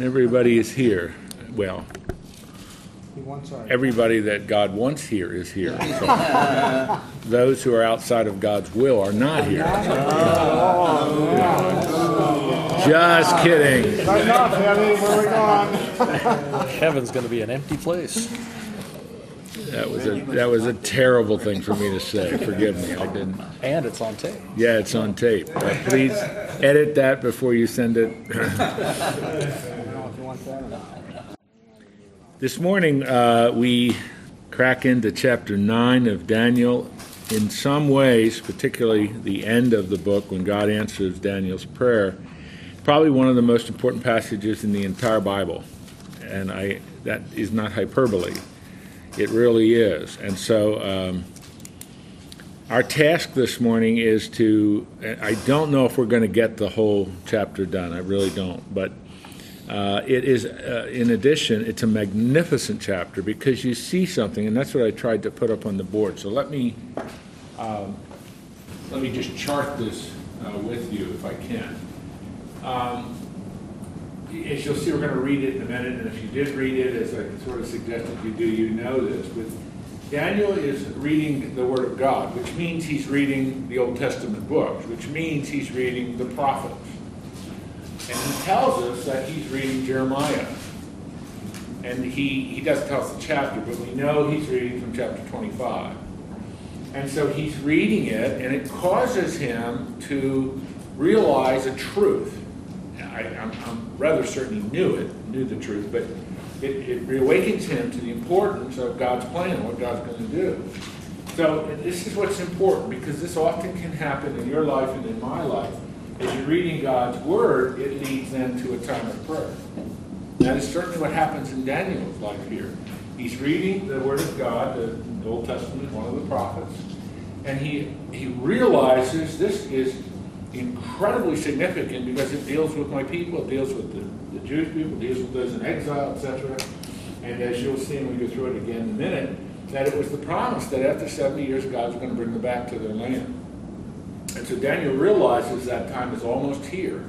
Everybody is here. Well, He wants our. everybody that God wants here is here. So those who are outside of God's will are not here. Just kidding. Right now, where we going? Heaven's going to be an empty place. That was a that was a terrible thing for me to say. Forgive me. I didn't. And it's on tape. Yeah, it's on tape. But please edit that before you send it. I don't know if you want that or not. This morning, uh, we crack into chapter 9 of Daniel. In some ways, particularly the end of the book when God answers Daniel's prayer, probably one of the most important passages in the entire Bible. And I, that is not hyperbole. It really is. And so, um, our task this morning is to, I don't know if we're going to get the whole chapter done. I really don't. But uh, it is, uh, in addition, it's a magnificent chapter because you see something, and that's what I tried to put up on the board. So let me, um, let me just chart this uh, with you if I can. Um, as you'll see, we're going to read it in a minute, and if you did read it, as I sort of suggested you do, you know this. But Daniel is reading the Word of God, which means he's reading the Old Testament books, which means he's reading the prophets. And he tells us that he's reading Jeremiah. And he, he doesn't tell us the chapter, but we know he's reading from chapter 25. And so he's reading it, and it causes him to realize a truth. I, I'm, I'm rather certain he knew it, knew the truth, but it, it reawakens him to the importance of God's plan, what God's going to do. So this is what's important because this often can happen in your life and in my life. As you're reading God's Word, it leads then to a time of prayer. That is certainly what happens in Daniel's life here. He's reading the Word of God, the Old Testament, one of the prophets, and he, he realizes this is incredibly significant because it deals with my people, it deals with the, the Jewish people, it deals with those in exile, etc. And as you'll see when we go through it again in a minute, that it was the promise that after 70 years God's going to bring them back to their land. And so Daniel realizes that time is almost here.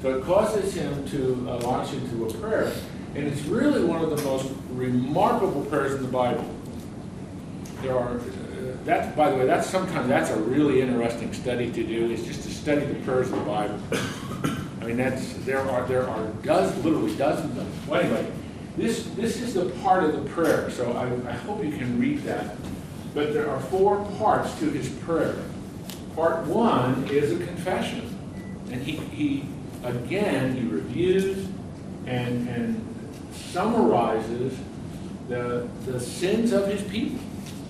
So it causes him to uh, launch into a prayer. And it's really one of the most remarkable prayers in the Bible. There are, uh, that, by the way, that's sometimes that's a really interesting study to do, is just to study the prayers of the Bible. I mean, that's, there are, there are dozens, literally dozens of them. Well, anyway, this, this is the part of the prayer, so I, I hope you can read that. But there are four parts to his prayer. Part one is a confession. And he, he again, he reviews and, and summarizes the, the sins of his people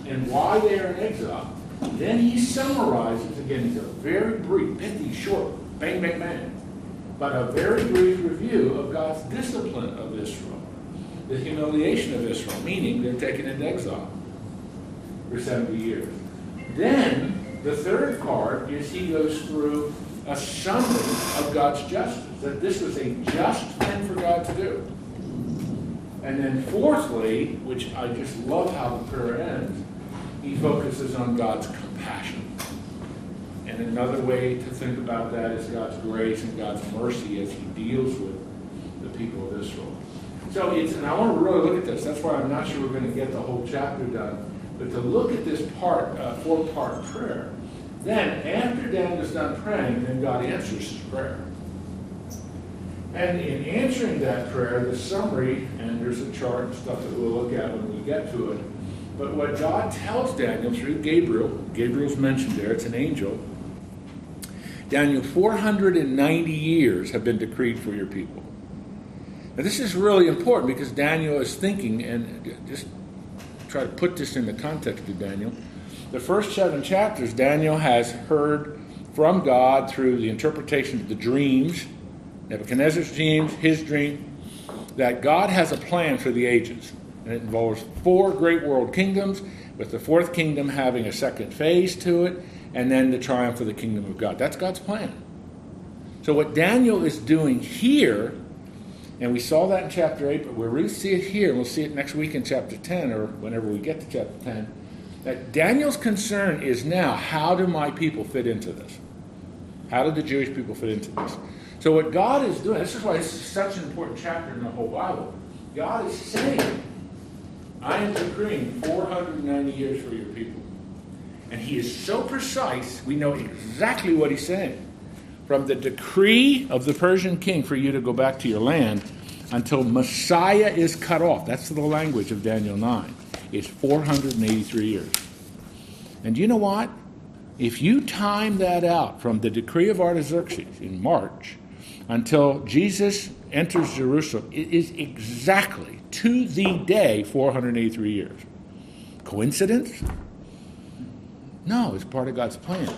and why they are in exile. Then he summarizes, again, he's a very brief, pithy, short, bang, bang, bang, but a very brief review of God's discipline of Israel, the humiliation of Israel, meaning they're taken into exile for 70 years. Then the third part is he goes through a summary of God's justice, that this was a just thing for God to do. And then fourthly, which I just love how the prayer ends, he focuses on God's compassion. And another way to think about that is God's grace and God's mercy as he deals with the people of Israel. So it's, and I want to really look at this. That's why I'm not sure we're going to get the whole chapter done. But to look at this part, uh, four-part prayer, then after Daniel's done praying, then God answers his prayer. And in answering that prayer, the summary, and there's a chart and stuff that we'll look at when we get to it, but what God tells Daniel through Gabriel, Gabriel's mentioned there, it's an angel. Daniel, 490 years have been decreed for your people. Now, this is really important because Daniel is thinking, and just try to put this in the context of Daniel. The first seven chapters, Daniel has heard from God through the interpretation of the dreams, Nebuchadnezzar's dreams, his dream, that God has a plan for the ages. And it involves four great world kingdoms, with the fourth kingdom having a second phase to it, and then the triumph of the kingdom of God. That's God's plan. So, what Daniel is doing here, and we saw that in chapter 8, but we'll really see it here, and we'll see it next week in chapter 10, or whenever we get to chapter 10, that Daniel's concern is now how do my people fit into this? How do the Jewish people fit into this? So, what God is doing, this is why this is such an important chapter in the whole Bible. God is saying, I am decreeing 490 years for your people. And he is so precise, we know exactly what he's saying. From the decree of the Persian king for you to go back to your land until Messiah is cut off. That's the language of Daniel 9. It's 483 years. And you know what? If you time that out from the decree of Artaxerxes in March until Jesus enters Jerusalem, it is exactly to the day 483 years. Coincidence? No, it's part of God's plan.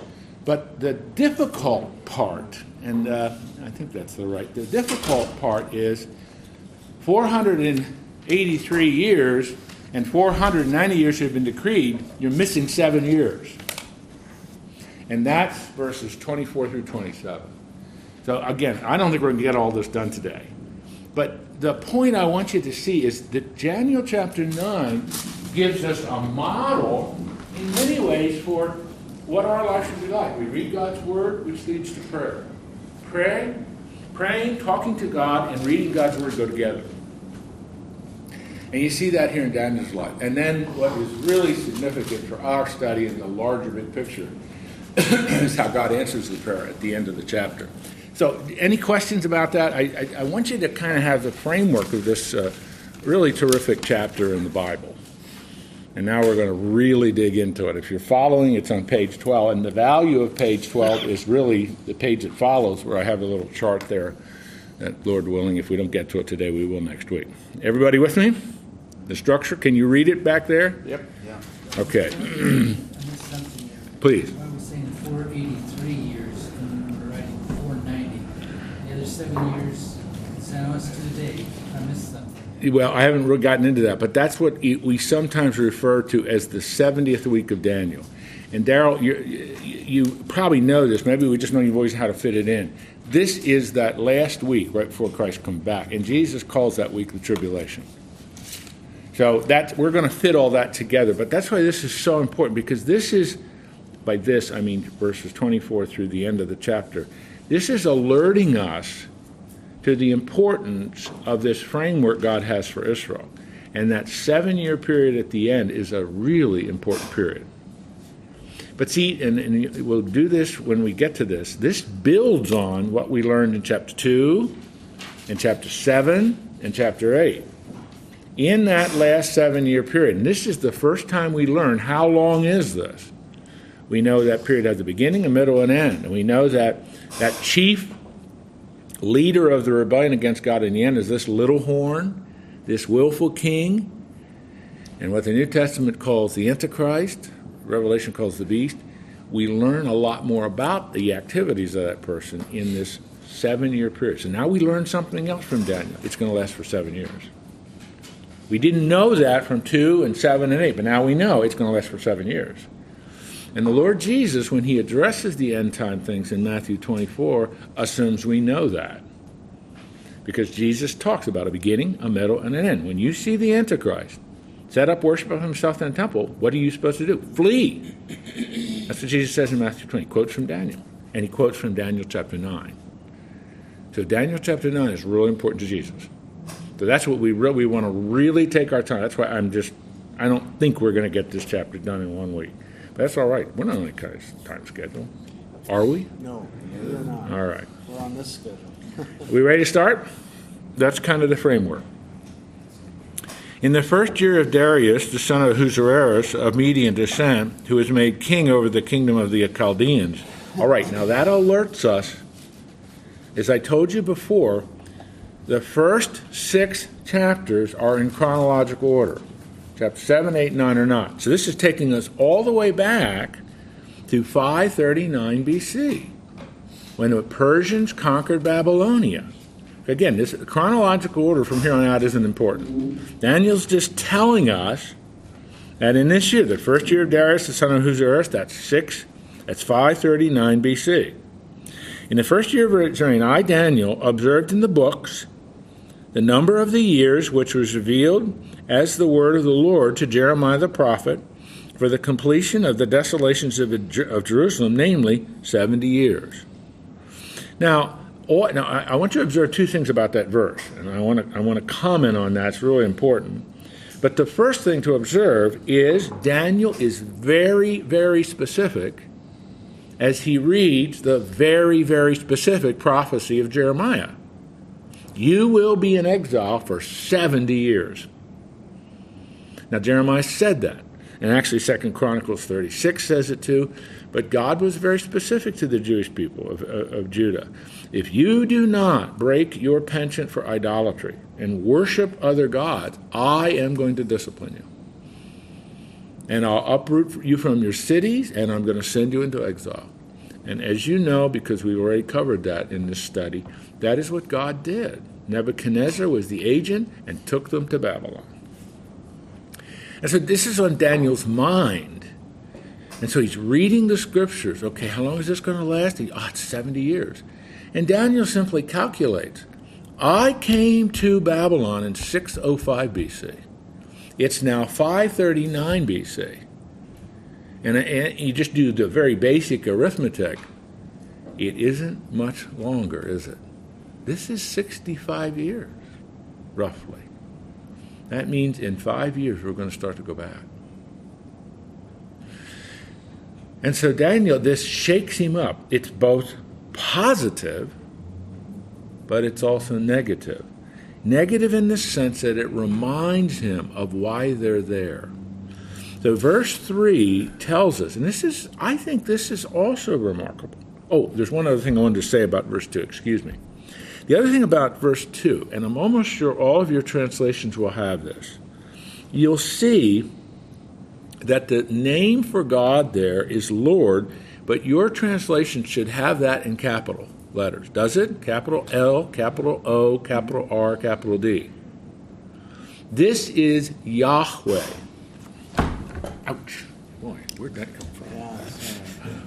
But the difficult part, and uh, I think that's the right, the difficult part is 483 years and 490 years have been decreed, you're missing seven years. And that's verses 24 through 27. So again, I don't think we're going to get all this done today. But the point I want you to see is that Daniel chapter 9 gives us a model in many ways for what our life should be like. We read God's word, which leads to prayer. Praying, praying, talking to God, and reading God's word go together. And you see that here in Daniel's life. And then what is really significant for our study in the larger big picture is how God answers the prayer at the end of the chapter. So, any questions about that? I, I, I want you to kind of have the framework of this uh, really terrific chapter in the Bible. And now we're going to really dig into it. If you're following, it's on page 12. And the value of page 12 is really the page that follows, where I have a little chart there that, Lord willing, if we don't get to it today, we will next week. Everybody with me? The structure, can you read it back there? Yep. Yeah. Okay. I missed something there. Please. I was saying four eighty-three years, and we're writing four ninety. The other seven years, it's now it's to the day. Well, I haven't really gotten into that, but that's what we sometimes refer to as the 70th week of Daniel. And Daryl, you, you probably know this. Maybe we just know your voice how to fit it in. This is that last week right before Christ comes back, and Jesus calls that week the tribulation. So that we're going to fit all that together. But that's why this is so important because this is, by this I mean verses 24 through the end of the chapter. This is alerting us to the importance of this framework God has for Israel. And that seven year period at the end is a really important period. But see, and, and, we'll do this when we get to this, this builds on what we learned in chapter 2, in chapter 7, and chapter 8 in that last seven year period. And this is the first time we learn how long is this. We know that period has a beginning, a middle, and end. And we know that that chief leader of the rebellion against God in the end is this little horn, this willful king, and what the New Testament calls the Antichrist, Revelation calls the beast. We learn a lot more about the activities of that person in this seven year period. So now we learn something else from Daniel. It's going to last for seven years. We didn't know that from 2 and 7 and 8, but now we know it's going to last for seven years. And the Lord Jesus, when he addresses the end time things in Matthew 24, assumes we know that. Because Jesus talks about a beginning, a middle, and an end. When you see the Antichrist set up worship of himself in the temple, what are you supposed to do? Flee. That's what Jesus says in Matthew 20. He Quotes from Daniel. And he quotes from Daniel chapter 9. So Daniel chapter 9 is really important to Jesus. So that's what we really we want to really take our time. That's why I'm just I don't think we're going to get this chapter done in one week. That's all right. We're not on any time schedule, are we? No, we're not. All right. We're on this schedule. we ready to start? That's kind of the framework. In the first year of Darius, the son of Ahasuerus of Median descent, who was made king over the kingdom of the Chaldeans. All right, now that alerts us, as I told you before, the first six chapters are in chronological order. Chapter 7, 8, 9 are not. So this is taking us all the way back to 539 BC, when the Persians conquered Babylonia. Again, this chronological order from here on out isn't important. Daniel's just telling us that in this year, the first year of Darius, the son of Ahasuerus, that's six, that's 539 BC. In the first year of his reign, I, Daniel, observed in the books the number of the years which was revealed as the word of the Lord to Jeremiah the prophet for the completion of the desolations of, of Jerusalem, namely 70 years. Now, now, I, I want you to observe two things about that verse, and I want to I want to comment on that. It's really important. But the first thing to observe is Daniel is very, very specific as he reads the very, very specific prophecy of Jeremiah. You will be in exile for 70 years. Now, Jeremiah said that. And actually, Second Chronicles 36 says it too. But God was very specific to the Jewish people of, of, of Judah. If you do not break your penchant for idolatry and worship other gods, I am going to discipline you. And I'll uproot you from your cities, and I'm going to send you into exile. And as you know, because we've already covered that in this study, that is what God did. Nebuchadnezzar was the agent and took them to Babylon. And so this is on Daniel's mind. And so he's reading the scriptures. Okay, how long is this going to last? He, oh, it's 70 years. And Daniel simply calculates I came to Babylon in 605 BC. It's now 539 BC. And, and you just do the very basic arithmetic. It isn't much longer, is it? This is 65 years, roughly. That means in five years we're going to start to go back. And so Daniel, this shakes him up. It's both positive, but it's also negative. Negative in the sense that it reminds him of why they're there. So verse 3 tells us, and this is, I think this is also remarkable. Oh, there's one other thing I wanted to say about verse 2, excuse me. The other thing about verse 2, and I'm almost sure all of your translations will have this, you'll see that the name for God there is Lord, but your translation should have that in capital letters. Does it? Capital L, capital O, capital R, capital D. This is Yahweh. Ouch. Boy, where'd that come from? Yeah, that's right.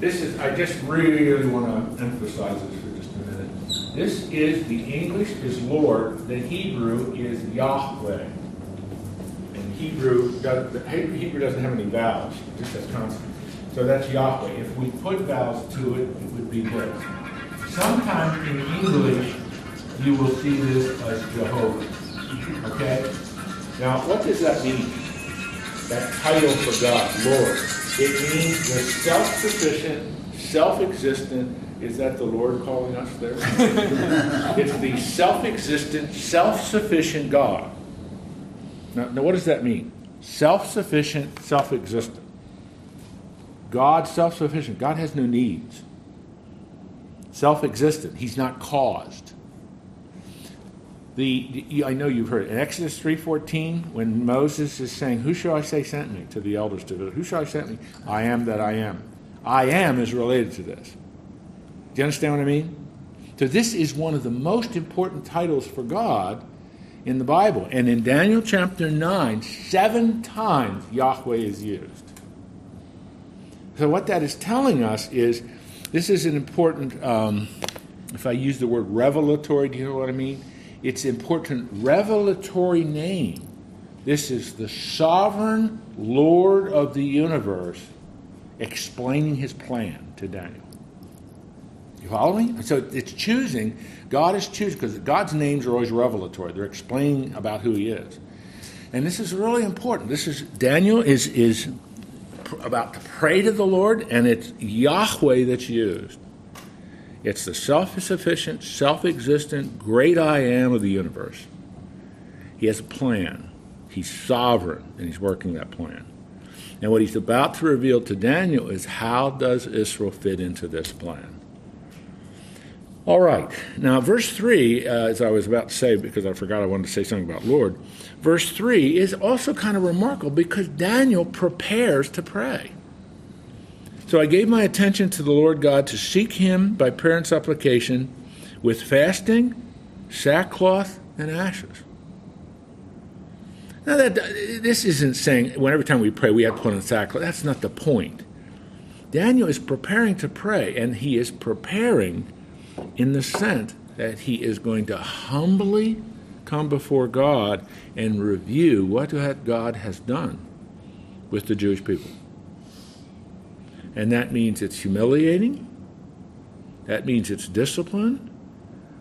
This is, I just really want to emphasize this for just a minute. This is, the English is Lord, the Hebrew is Yahweh. And Hebrew, does, Hebrew doesn't have any vowels, it just has consonants. So that's Yahweh. If we put vowels to it, it would be this. Sometimes in English, you will see this as Jehovah. Okay? Now, what does that mean? That title for God, Lord. It means the self-sufficient, self-existent. Is that the Lord calling us there? it's the self-existent, self-sufficient God. Now, now, what does that mean? Self-sufficient, self-existent. God self-sufficient. God has no needs. Self-existent. He's not caused. The, I know you've heard it. in Exodus 3:14 when Moses is saying, "Who shall I say sent me?" to the elders to Who shall I sent me? I am that I am. I am is related to this. Do you understand what I mean? So this is one of the most important titles for God in the Bible. And in Daniel chapter 9, seven times Yahweh is used. So what that is telling us is this is an important, um, if I use the word revelatory, do you know what I mean? It's important revelatory name. This is the sovereign Lord of the universe explaining his plan to Daniel. You follow me? So it's choosing, God is choosing, because God's names are always revelatory. They're explaining about who he is. And this is really important. This is Daniel is is about to pray to the Lord, and it's Yahweh that's used. It's the self sufficient, self existent, great I am of the universe. He has a plan. He's sovereign, and he's working that plan. And what he's about to reveal to Daniel is how does Israel fit into this plan? All right. Now, verse 3, uh, as I was about to say, because I forgot I wanted to say something about Lord, verse 3 is also kind of remarkable because Daniel prepares to pray. So I gave my attention to the Lord God to seek him by prayer and supplication with fasting, sackcloth, and ashes. Now, that, this isn't saying when every time we pray we have to put on sackcloth. That's not the point. Daniel is preparing to pray, and he is preparing in the sense that he is going to humbly come before God and review what God has done with the Jewish people. And that means it's humiliating. That means it's discipline.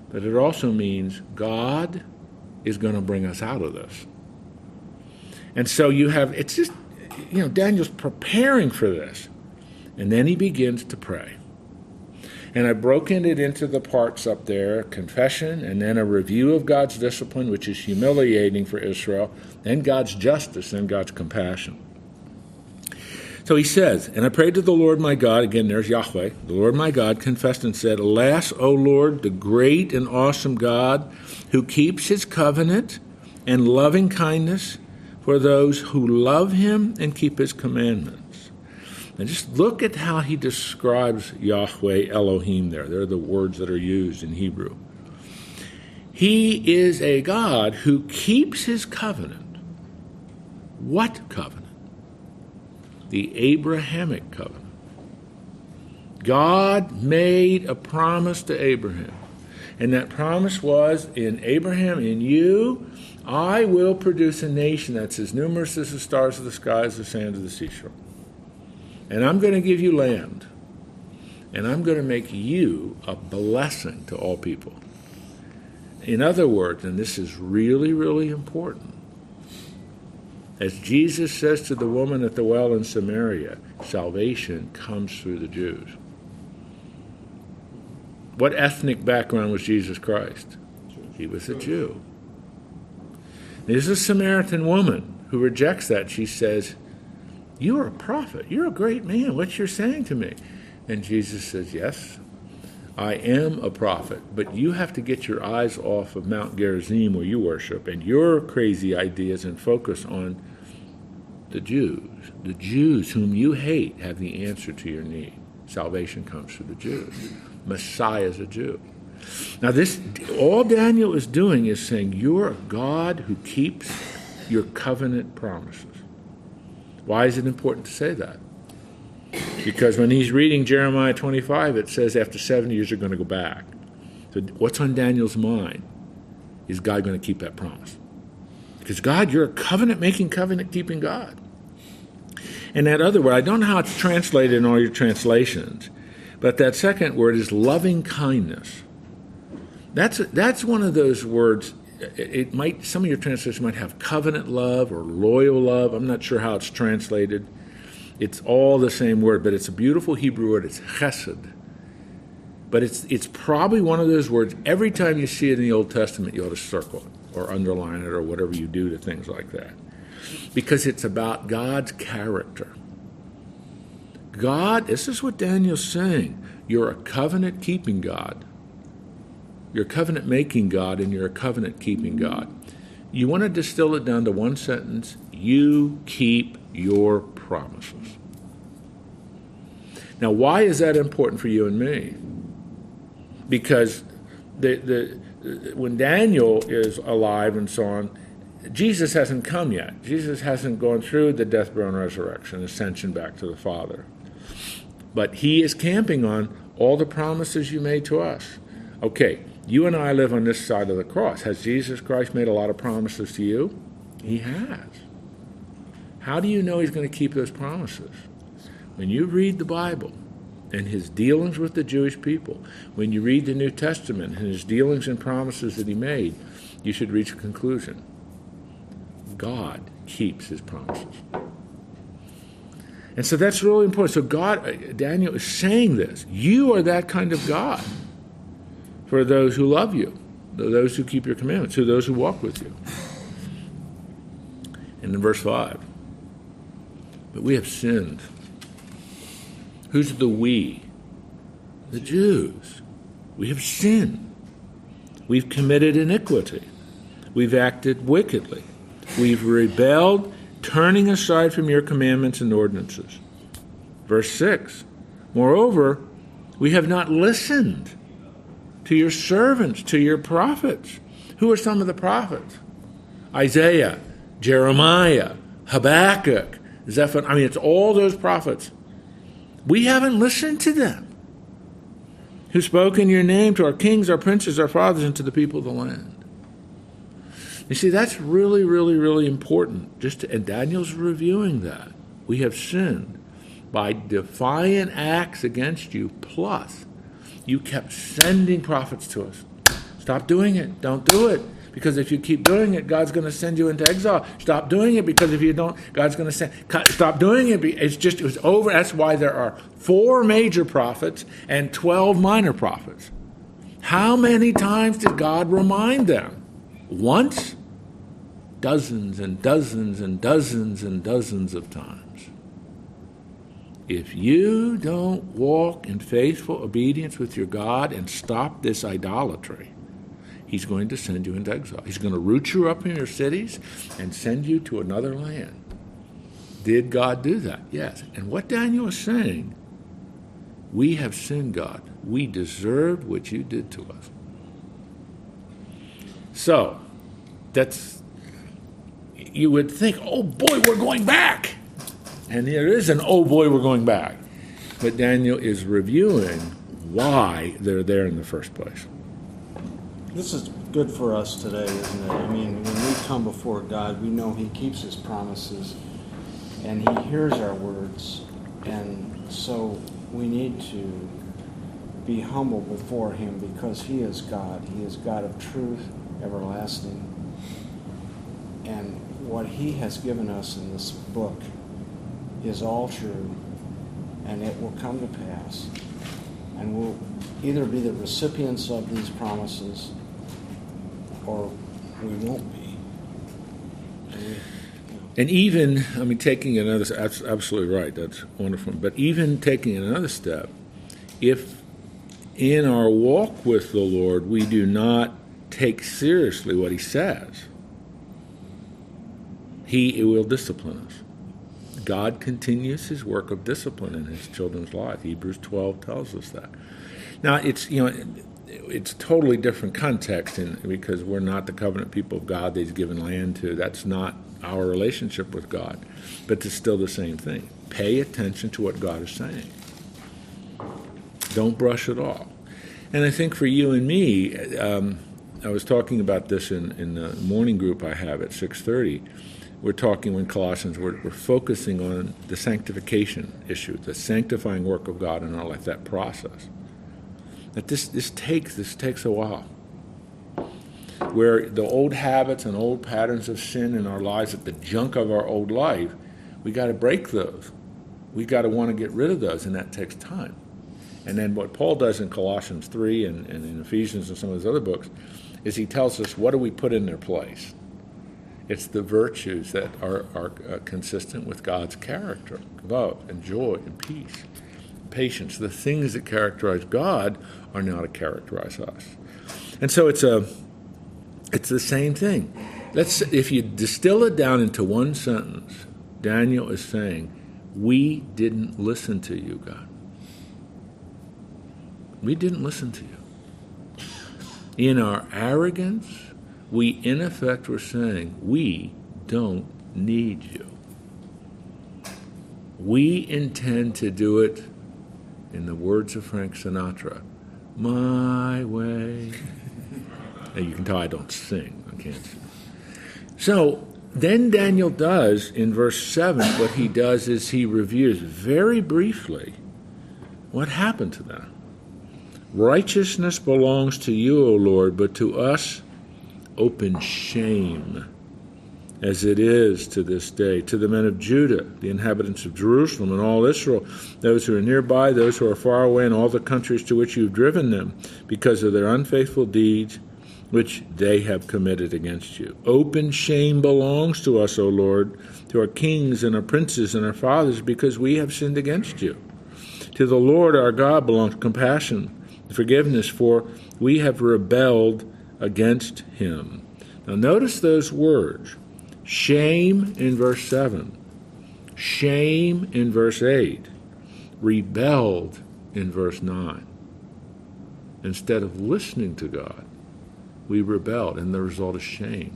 But it also means God is going to bring us out of this. And so you have, it's just, you know, Daniel's preparing for this. And then he begins to pray. And I've broken it into the parts up there confession, and then a review of God's discipline, which is humiliating for Israel, then God's justice, then God's compassion. So he says, And I prayed to the Lord my God, again, there's Yahweh, the Lord my God, confessed and said, Alas, O Lord, the great and awesome God, who keeps his covenant and loving kindness for those who love him and keep his commandments. And just look at how he describes Yahweh Elohim there. They're the words that are used in Hebrew. He is a God who keeps his covenant. What covenant? The Abrahamic covenant. God made a promise to Abraham. And that promise was in Abraham, in you, I will produce a nation that's as numerous as the stars of the sky, as the sand of the seashore and I'm going to give you land, and I'm going to make you a blessing to all people. In other words, and this is really, really important, as Jesus says to the woman at the well in Samaria, salvation comes through the Jews. What ethnic background was Jesus Christ? He was a Jew. There's a Samaritan woman who rejects that. She says, you are a prophet. You're a great man. What you're saying to me? And Jesus says, Yes, I am a prophet, but you have to get your eyes off of Mount Gerizim where you worship and your crazy ideas and focus on the Jews. The Jews whom you hate have the answer to your need. Salvation comes through the Jews. Messiah is a Jew. Now, this all Daniel is doing is saying, You're a God who keeps your covenant promises. Why is it important to say that? Because when he's reading Jeremiah 25, it says after seven years you're going to go back. So what's on Daniel's mind? Is God going to keep that promise? Because God, you're a covenant making, covenant keeping God. And that other word, I don't know how it's translated in all your translations, but that second word is loving kindness. That's, that's one of those words it might some of your translations might have covenant love or loyal love. I'm not sure how it's translated. It's all the same word, but it's a beautiful Hebrew word. It's chesed. But it's it's probably one of those words. Every time you see it in the Old Testament, you ought to circle it or underline it or whatever you do to things like that, because it's about God's character. God, this is what Daniel's saying. You're a covenant keeping God. You're a covenant making God and you're a covenant keeping God. You want to distill it down to one sentence you keep your promises. Now, why is that important for you and me? Because the, the, when Daniel is alive and so on, Jesus hasn't come yet. Jesus hasn't gone through the death, burial, and resurrection, ascension back to the Father. But he is camping on all the promises you made to us. Okay, you and I live on this side of the cross. Has Jesus Christ made a lot of promises to you? He has. How do you know he's going to keep those promises? When you read the Bible and his dealings with the Jewish people, when you read the New Testament and his dealings and promises that he made, you should reach a conclusion. God keeps his promises. And so that's really important. So God, uh, Daniel is saying this. You are that kind of God for those who love you, those who keep your commandments, to those who walk with you. And in verse 5, but we have sinned. Who's the we? The Jews. We have sinned. We've committed iniquity. We've acted wickedly. We've rebelled, turning aside from your commandments and ordinances. Verse 6 Moreover, we have not listened to your servants, to your prophets. Who are some of the prophets? Isaiah, Jeremiah, Habakkuk, Zephaniah. I mean, it's all those prophets. We haven't listened to them. Who spoke in your name to our kings, our princes, our fathers, and to the people of the land. You see, that's really, really, really important. Just to, and Daniel's reviewing that. We have sinned by defiant acts against you, plus you kept sending prophets to us. Stop doing it. Don't do it. Because if you keep doing it, God's going to send you into exile. Stop doing it because if you don't, God's going to send. Stop doing it. It's just, it was over. That's why there are four major prophets and 12 minor prophets. How many times did God remind them? Once? Dozens and dozens and dozens and dozens of times. If you don't walk in faithful obedience with your God and stop this idolatry, He's going to send you into exile. He's going to root you up in your cities and send you to another land. Did God do that? Yes. And what Daniel is saying, we have sinned, God. We deserved what you did to us. So, that's, you would think, oh boy, we're going back. And there is an, oh boy, we're going back. But Daniel is reviewing why they're there in the first place. This is good for us today, isn't it? I mean, when we come before God, we know He keeps His promises and He hears our words. And so we need to be humble before Him because He is God. He is God of truth, everlasting. And what He has given us in this book is all true, and it will come to pass. And we'll either be the recipients of these promises or we won't be. And even, I mean, taking another, that's absolutely right, that's wonderful. But even taking another step, if in our walk with the Lord we do not take seriously what He says, He will discipline us. God continues His work of discipline in His children's life. Hebrews 12 tells us that. Now, it's, you know, it's a totally different context in, because we're not the covenant people of God that He's given land to. That's not our relationship with God. But it's still the same thing. Pay attention to what God is saying. Don't brush it off. And I think for you and me, um, I was talking about this in, in the morning group I have at 6:30. We're talking when Colossians, we're, we're focusing on the sanctification issue, the sanctifying work of God in our life, that process that this, this takes this takes a while. Where the old habits and old patterns of sin in our lives, at the junk of our old life, we got to break those. We got to want to get rid of those, and that takes time. And then what Paul does in Colossians 3 and, and in Ephesians and some of his other books is he tells us what do we put in their place? It's the virtues that are, are uh, consistent with God's character love and joy and peace, patience. The things that characterize God are now to characterize us. And so it's a it's the same thing. Let's if you distill it down into one sentence, Daniel is saying, "We didn't listen to you, God. We didn't listen to you. In our arrogance, we in effect were saying, we don't need you. We intend to do it, in the words of Frank Sinatra, my way. you can tell I don't sing. I can't sing. So then Daniel does in verse 7 what he does is he reviews very briefly what happened to them. Righteousness belongs to you, O Lord, but to us open shame as it is to this day, to the men of Judah, the inhabitants of Jerusalem, and all Israel, those who are nearby, those who are far away, and all the countries to which you have driven them, because of their unfaithful deeds which they have committed against you. Open shame belongs to us, O Lord, to our kings and our princes and our fathers, because we have sinned against you. To the Lord our God belongs compassion, forgiveness, for we have rebelled against him. Now, notice those words Shame in verse 7, shame in verse 8, rebelled in verse 9. Instead of listening to God, we rebelled, and the result is shame.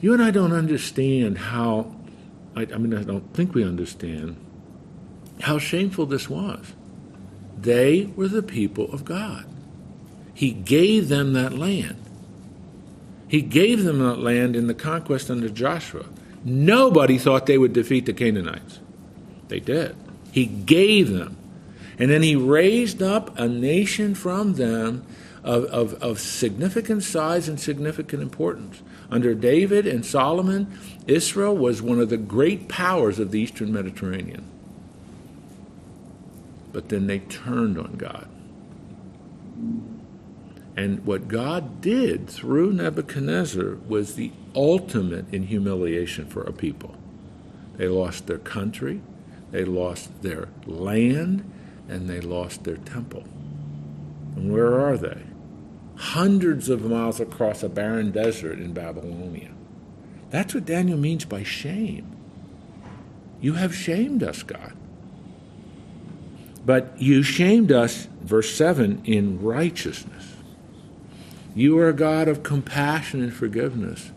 You and I don't understand how, I, I mean, I don't think we understand how shameful this was. They were the people of God. He gave them that land. He gave them that land in the conquest under Joshua. Nobody thought they would defeat the Canaanites. They did. He gave them. And then he raised up a nation from them of, of, of significant size and significant importance. Under David and Solomon, Israel was one of the great powers of the Eastern Mediterranean. But then they turned on God. And what God did through Nebuchadnezzar was the ultimate in humiliation for a people. They lost their country, they lost their land, and they lost their temple. And where are they? Hundreds of miles across a barren desert in Babylonia. That's what Daniel means by shame. You have shamed us, God. But you shamed us, verse 7, in righteousness. You are a God of compassion and forgiveness.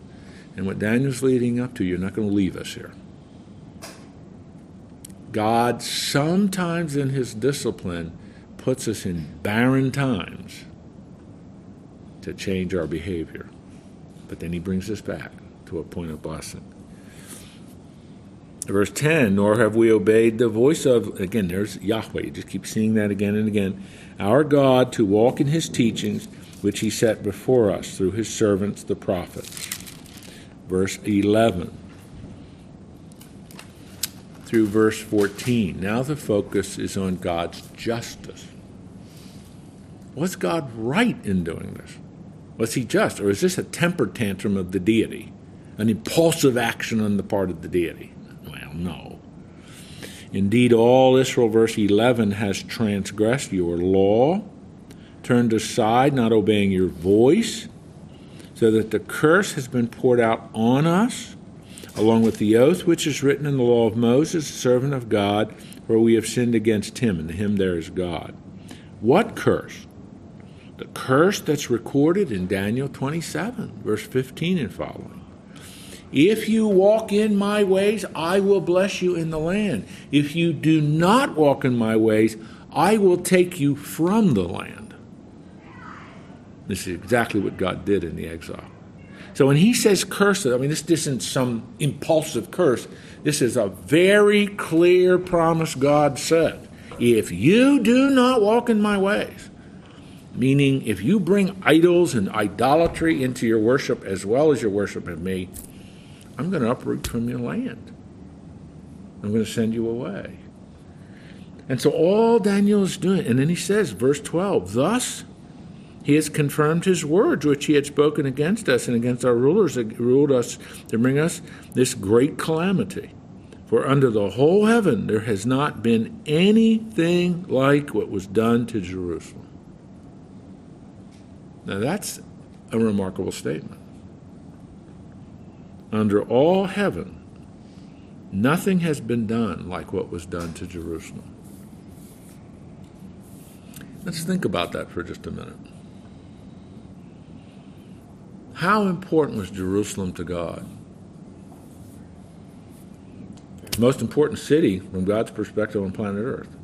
And what Daniel's leading up to, you're not going to leave us here. God sometimes in his discipline puts us in barren times to change our behavior. But then he brings us back to a point of blessing. Verse 10 Nor have we obeyed the voice of, again, there's Yahweh. You just keep seeing that again and again. Our God to walk in his teachings, which he set before us through his servants, the prophets. Verse 11 through verse 14. Now the focus is on God's justice. Was God right in doing this? Was he just, or is this a temper tantrum of the deity? An impulsive action on the part of the deity? Well, no. Indeed, all Israel, verse 11, has transgressed your law, turned aside, not obeying your voice, so that the curse has been poured out on us along with the oath which is written in the law of Moses, servant of God, where we have sinned against him, and him there is God. What curse? The curse that's recorded in Daniel 27, verse 15 and following. If you walk in my ways, I will bless you in the land. If you do not walk in my ways, I will take you from the land. This is exactly what God did in the exile. So when he says curse, I mean, this isn't some impulsive curse. This is a very clear promise God said. If you do not walk in my ways, meaning if you bring idols and idolatry into your worship as well as your worship of me, I'm going to uproot from your land. I'm going to send you away. And so all Daniel is doing, and then he says, verse 12, thus he has confirmed his words, which he had spoken against us and against our rulers that ruled us to bring us this great calamity. For under the whole heaven there has not been anything like what was done to Jerusalem. Now that's a remarkable statement. Under all heaven, nothing has been done like what was done to Jerusalem. Let's think about that for just a minute. How important was Jerusalem to God? Most important city from God's perspective on planet Earth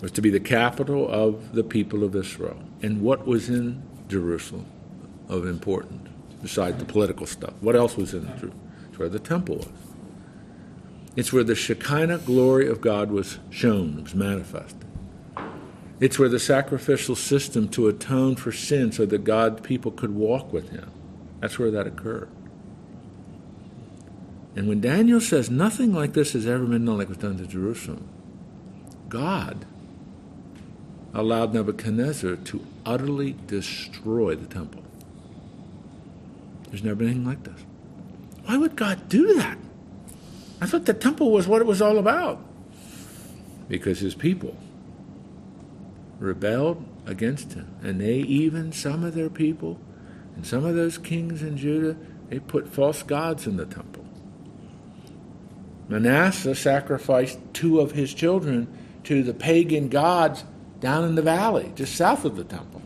was to be the capital of the people of Israel. And what was in Jerusalem of importance besides the political stuff? What else was in Jerusalem? It's where the temple was. It's where the Shekinah glory of God was shown, was manifested. It's where the sacrificial system to atone for sin so that God's people could walk with Him. That's where that occurred. And when Daniel says nothing like this has ever been known like was done to Jerusalem, God allowed Nebuchadnezzar to utterly destroy the temple. There's never been anything like this. Why would God do that? I thought the temple was what it was all about. Because his people rebelled against him. And they even, some of their people, and some of those kings in Judah, they put false gods in the temple. Manasseh sacrificed two of his children to the pagan gods down in the valley, just south of the temple.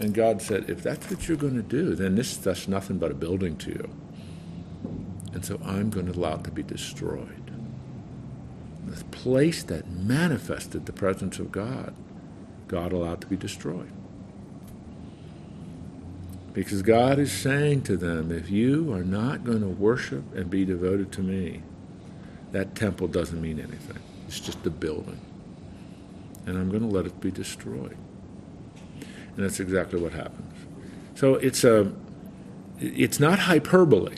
And God said, if that's what you're going to do, then this is nothing but a building to you. And so I'm going to allow it to be destroyed the place that manifested the presence of God, God allowed to be destroyed. Because God is saying to them, if you are not going to worship and be devoted to me, that temple doesn't mean anything. It's just a building. And I'm going to let it be destroyed. And that's exactly what happens. So it's um, a it's not hyperbole.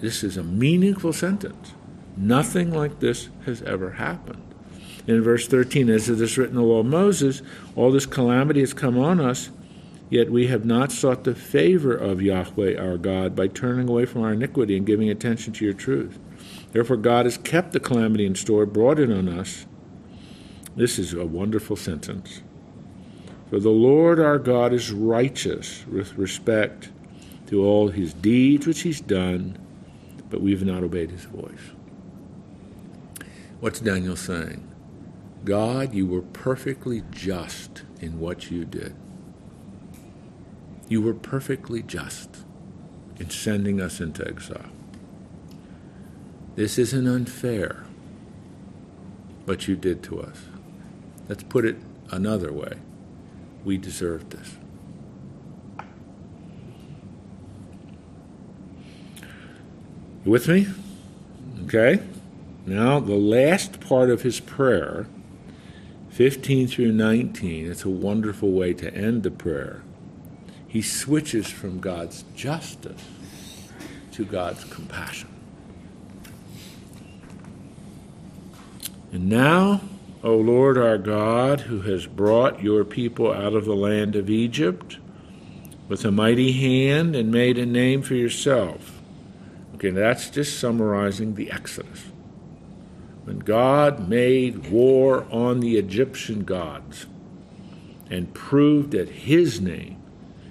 This is a meaningful sentence. Nothing like this has ever happened. In verse 13, as it is written in the law of Moses, all this calamity has come on us, yet we have not sought the favor of Yahweh our God by turning away from our iniquity and giving attention to your truth. Therefore, God has kept the calamity in store, brought it on us. This is a wonderful sentence. For the Lord our God is righteous with respect to all his deeds which he's done, but we've not obeyed his voice. What's Daniel saying? God, you were perfectly just in what you did. You were perfectly just in sending us into exile. This isn't unfair, what you did to us. Let's put it another way. We deserved this. You with me? Okay. Now, the last part of his prayer, 15 through 19, it's a wonderful way to end the prayer. He switches from God's justice to God's compassion. And now, O Lord our God, who has brought your people out of the land of Egypt with a mighty hand and made a name for yourself. Okay, that's just summarizing the Exodus. When God made war on the Egyptian gods and proved that his name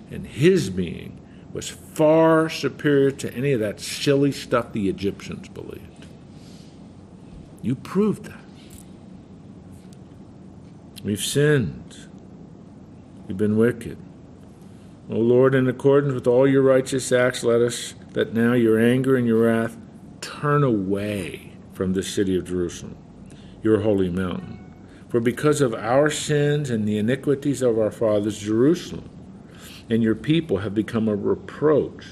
and his being was far superior to any of that silly stuff the Egyptians believed. You proved that. We've sinned. We've been wicked. O Lord, in accordance with all your righteous acts, let us that now your anger and your wrath turn away from the city of Jerusalem, your holy mountain. For because of our sins and the iniquities of our fathers, Jerusalem and your people have become a reproach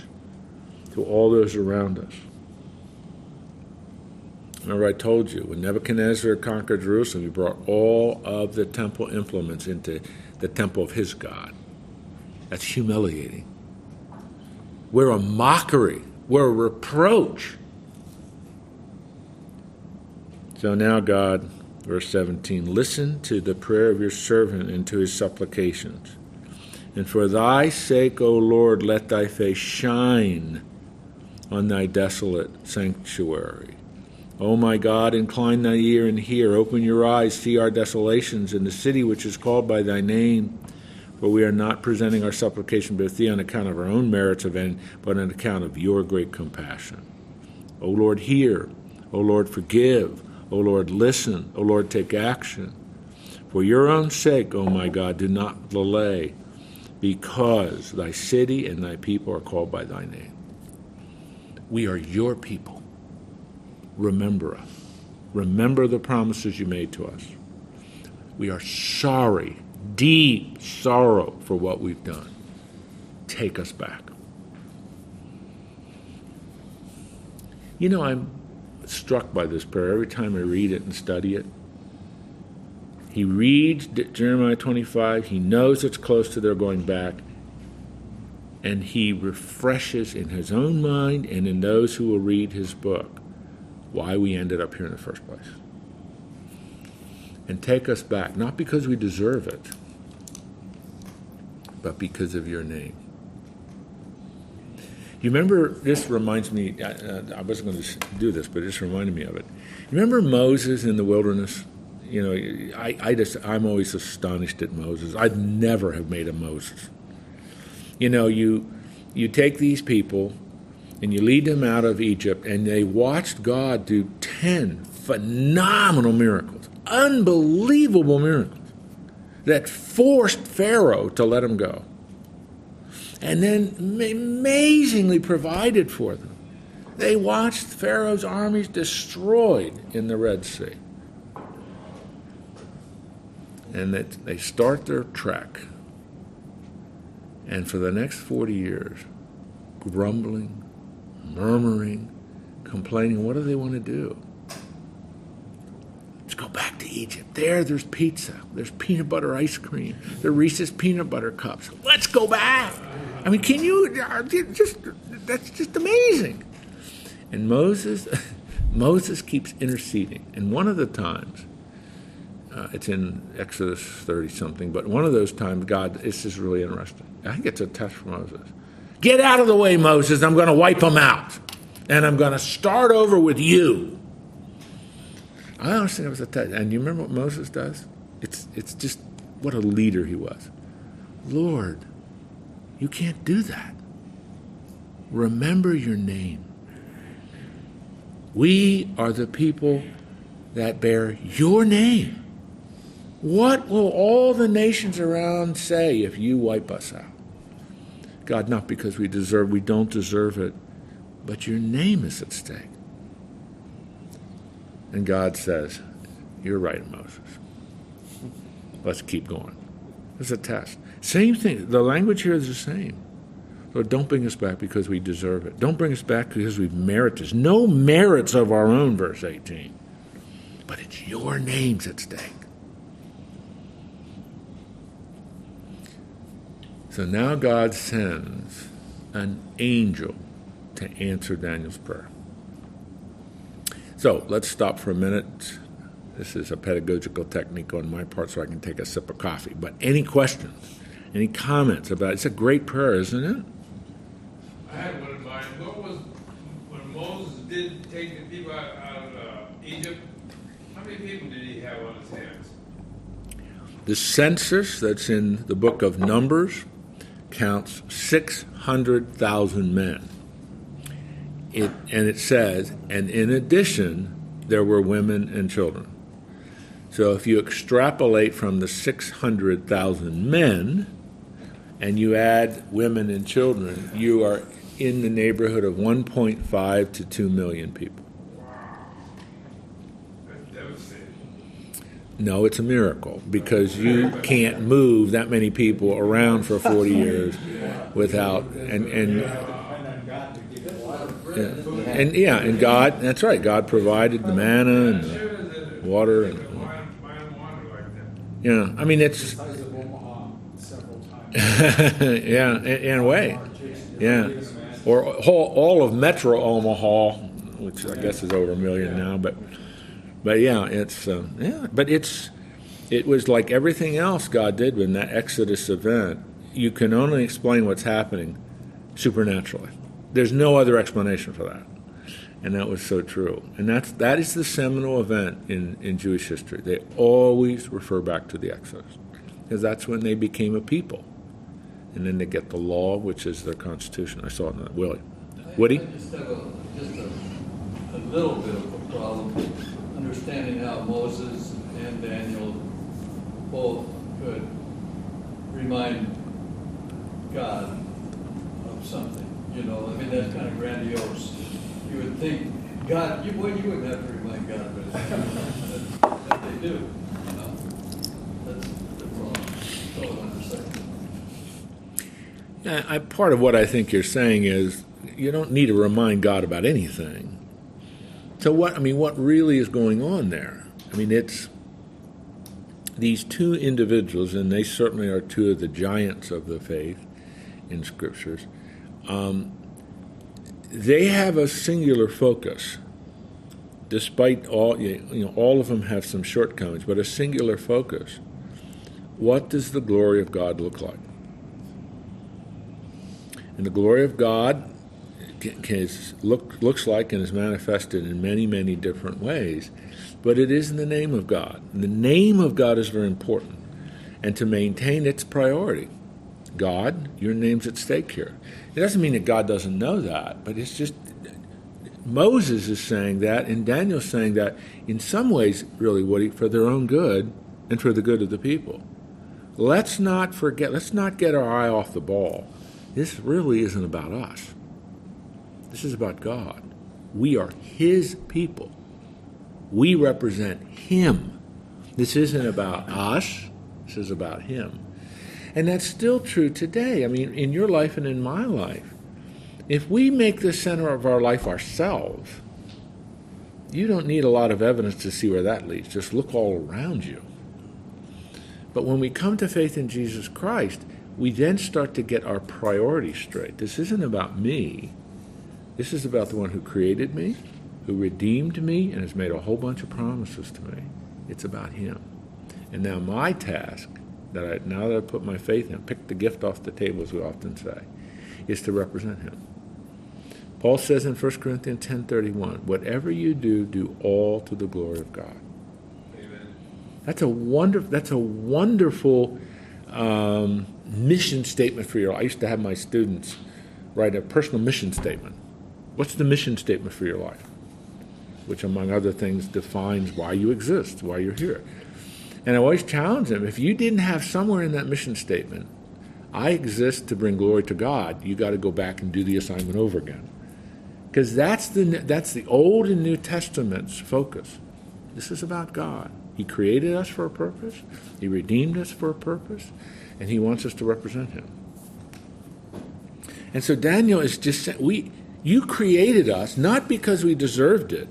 to all those around us. Remember, I told you, when Nebuchadnezzar conquered Jerusalem, he brought all of the temple implements into the temple of his God. That's humiliating. We're a mockery, we're a reproach. So now, God, verse 17, listen to the prayer of your servant and to his supplications. And for thy sake, O Lord, let thy face shine on thy desolate sanctuary. O my God, incline thy ear and hear. Open your eyes, see our desolations in the city which is called by thy name. For we are not presenting our supplication before thee on account of our own merits of but on account of your great compassion. O Lord, hear. O Lord, forgive. O Lord, listen. O Lord, take action. For your own sake, O my God, do not delay, because thy city and thy people are called by thy name. We are your people remember us. Remember the promises you made to us. We are sorry, deep sorrow for what we've done. Take us back. You know, I'm struck by this prayer every time I read it and study it. He reads Jeremiah 25, he knows it's close to their going back, and he refreshes in his own mind and in those who will read his book why we ended up here in the first place. And take us back, not because we deserve it, but because of your name. You remember, this reminds me, I, uh, I wasn't going to do this, but it just reminded me of it. Remember Moses in the wilderness? You know, I, I just, I'm always astonished at Moses. I'd never have made a Moses. You know, you, you take these people, and you lead them out of Egypt, and they watched God do 10 phenomenal miracles, unbelievable miracles, that forced Pharaoh to let them go. And then amazingly provided for them. They watched Pharaoh's armies destroyed in the Red Sea. And that they start their trek. And for the next 40 years, grumbling, murmuring, complaining. What do they want to do? Back to Egypt. There, there's pizza. There's peanut butter ice cream. There are Reese's peanut butter cups. Let's go back. I mean, can you uh, just? That's just amazing. And Moses, Moses keeps interceding. And one of the times, uh, it's in Exodus 30 something, but one of those times, God, this is really interesting. I think it's a test for Moses. Get out of the way, Moses. I'm going to wipe them out. And I'm going to start over with you. I honestly was a test. And you remember what Moses does? It's, it's just what a leader he was. Lord, you can't do that. Remember your name. We are the people that bear your name. What will all the nations around say if you wipe us out? God, not because we deserve, we don't deserve it, but your name is at stake. And God says, You're right, Moses. Let's keep going. It's a test. Same thing. The language here is the same. Lord, don't bring us back because we deserve it. Don't bring us back because we merit this. No merits of our own, verse 18. But it's your names at stake. So now God sends an angel to answer Daniel's prayer. So let's stop for a minute. This is a pedagogical technique on my part so I can take a sip of coffee. But any questions, any comments about it? It's a great prayer, isn't it? I had one in mind. What was when Moses did take the people out, out of uh, Egypt? How many people did he have on his hands? The census that's in the book of Numbers counts 600,000 men. It, and it says, and in addition, there were women and children. So if you extrapolate from the 600,000 men and you add women and children, you are in the neighborhood of 1.5 to 2 million people. No, it's a miracle because you can't move that many people around for 40 years without and and yeah, and yeah, and God. That's right. God provided the manna and the water and yeah. I mean, it's yeah, in, in a way, yeah. Or whole, all of Metro Omaha, which I guess is over a million now, but but yeah, it's uh, yeah, but it's it was like everything else God did in that Exodus event. You can only explain what's happening supernaturally. There's no other explanation for that, and that was so true. And that's that is the seminal event in in Jewish history. They always refer back to the Exodus because that's when they became a people and then they get the law, which is their constitution. I saw it in that. Willie. Woody? I just have a, just a, a little bit of a problem understanding how Moses and Daniel both could remind God of something, you know, I mean, that's kind of grandiose. You would think, God, you, you wouldn't have to remind God of it, they do. That's I. Yeah, part of what I think you're saying is you don't need to remind God about anything. So what I mean, what really is going on there? I mean, it's these two individuals, and they certainly are two of the giants of the faith in scriptures. Um, they have a singular focus, despite all you know, all of them have some shortcomings, but a singular focus. What does the glory of God look like? And the glory of God look, looks like and is manifested in many, many different ways. But it is in the name of God. And the name of God is very important. And to maintain its priority, God, your name's at stake here. It doesn't mean that God doesn't know that, but it's just Moses is saying that, and Daniel's saying that in some ways, really, Woody, for their own good and for the good of the people. Let's not forget, let's not get our eye off the ball. This really isn't about us. This is about God. We are His people. We represent Him. This isn't about us, this is about Him. And that's still true today. I mean, in your life and in my life. If we make the center of our life ourselves, You don't need a lot of evidence to see where that leads. Just look all around you. But when we come to faith in Jesus Christ, we then start to get our priorities straight. This isn't about me. This is about the one who created me, who redeemed me, and has made a whole bunch of promises to me. It's about him. And now my task, that I, now that I put my faith in, pick the gift off the table, as we often say, is to represent him. Paul says in 1 Corinthians 10:31, "Whatever you do, do all to the glory of God." Amen. That's a wonder. That's a wonderful um, mission statement for your. I used to have my students write a personal mission statement. What's the mission statement for your life? Which, among other things, defines why you exist, why you're here. And I always challenge them: if you didn't have somewhere in that mission statement, I exist to bring glory to God, you got to go back and do the assignment over again, because that's the that's the Old and New Testament's focus. This is about God. He created us for a purpose. He redeemed us for a purpose, and He wants us to represent Him. And so Daniel is just saying, we you created us not because we deserved it,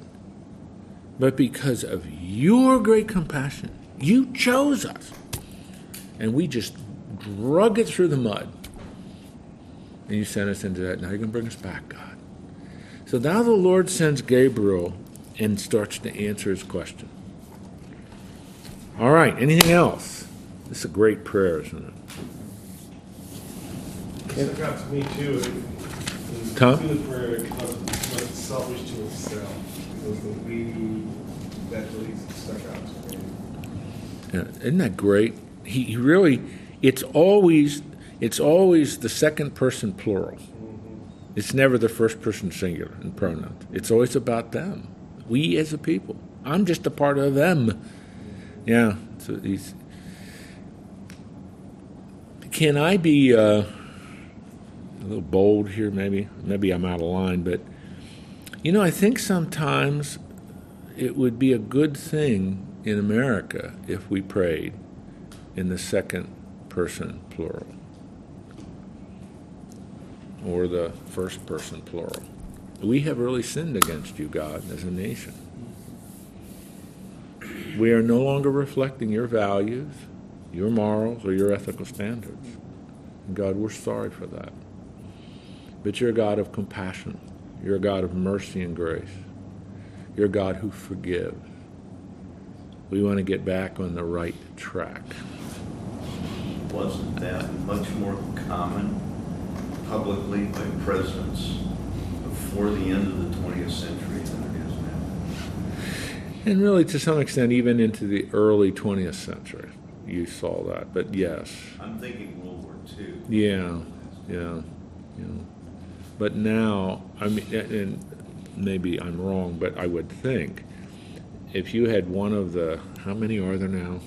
but because of your great compassion. You chose us, and we just drug it through the mud. And you sent us into that. Now you're going to bring us back, God. So now the Lord sends Gabriel and starts to answer his question. All right, anything else? This is a great prayer, isn't it? It stuck out to me too. in- Tom? In the prayer, it was was selfish to himself. It was the we that really stuck out to me. Isn't that great? He, he really, it's always, it's always the second person plural. It's never the first person singular in pronouns. It's always about them. We as a people. I'm just a part of them. Yeah. So he's. Can I be uh, a little bold here? Maybe, maybe I'm out of line, but you know, I think sometimes it would be a good thing in America if we prayed in the second person plural or the first person plural. We have really sinned against you, God, as a nation. We are no longer reflecting your values, your morals, or your ethical standards. God, we're sorry for that. But you're a God of compassion. You're a God of mercy and grace. You're a God who forgives. We want to get back on the right track. Wasn't that much more common publicly by presidents before the end of the 20th century than it is now? And really, to some extent, even into the early 20th century, you saw that. But yes, I'm thinking World War II. yeah, yeah, yeah. But now, I mean, and maybe I'm wrong, but I would think if you had one of the, how many are there now?